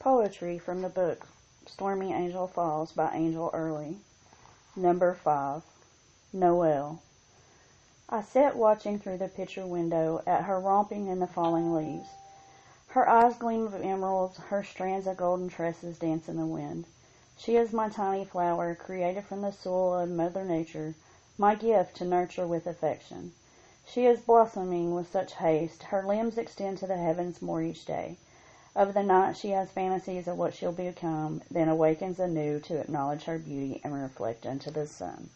Poetry from the book Stormy Angel Falls by Angel Early. Number 5. Noel. I sat watching through the picture window at her romping in the falling leaves. Her eyes gleam of emeralds, her strands of golden tresses dance in the wind. She is my tiny flower, created from the soil of Mother Nature, my gift to nurture with affection. She is blossoming with such haste, her limbs extend to the heavens more each day. Of the night she has fantasies of what she'll become, then awakens anew to acknowledge her beauty and reflect unto the sun.